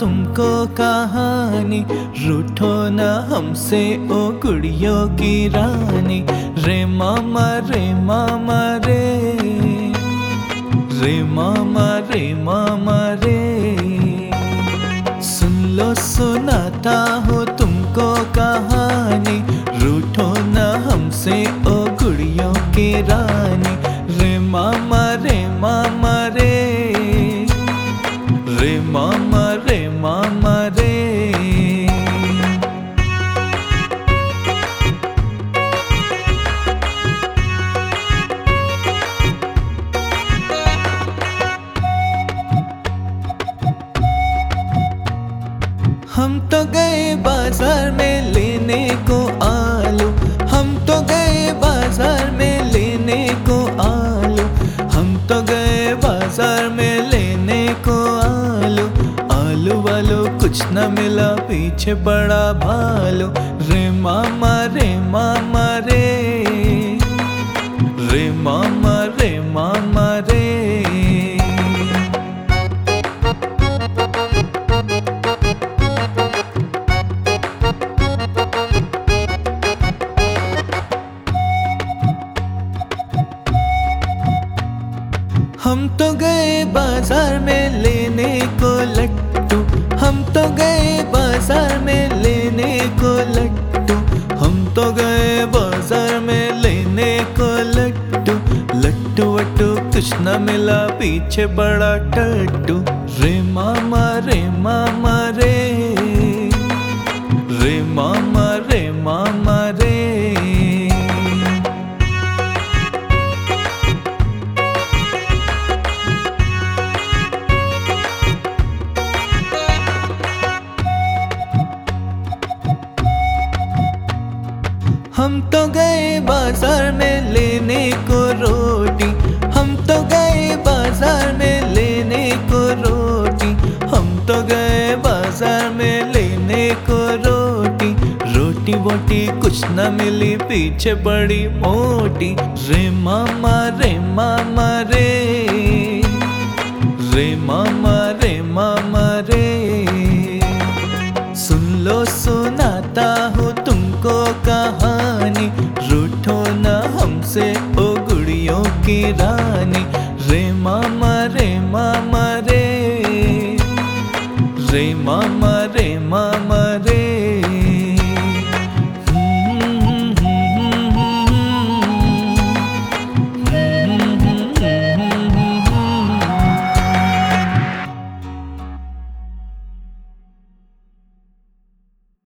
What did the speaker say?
तुमको कहानी। रूठो न हमसे, ओ गुड़ियों की रानी। रे मामा रे मामा, रे। रे मामा रे मामा, रे। सुन लो, सुनाता हूँ तुमको कहानी। रूठो न हमसे, ओ गुड़ियों की रानी। रे मामा रे मामा, रे। हम तो गए बाज़ार में लेने को आलू। हम तो गए बाज़ार में लेने को आलू। हम तो गए बाज़ार में लेने को आलू। आलू वालो कुछ न मिला, पीछे पड़ा भालू। रे मामा रे मामा, रे। हम तो गए बाज़ार में लेने को लट्टू। हम तो गए बाज़ार में लेने को लट्टू। हम तो गए बाज़ार में लेने को लट्टू। लट्टू वट्टू कुछ न मिला पीछे बड़ा टट्टू। रे मामा रे मामा हम तो गए बाज़ार में लेने को रोटी। हम तो गए बाज़ार में लेने को रोटी। हम तो गए बाज़ार में लेने को रोटी। रोटी वोटी कुछ न मिली, पीछे बड़ी मोटी। रे मामा रे मामा, रे। रे मामा रे मामा, रे। सुन लो, सुनाता हूँ तुमको हमसे ओ गुड़ियों की रानी। रे मामा रे मामा रे। रे मामा।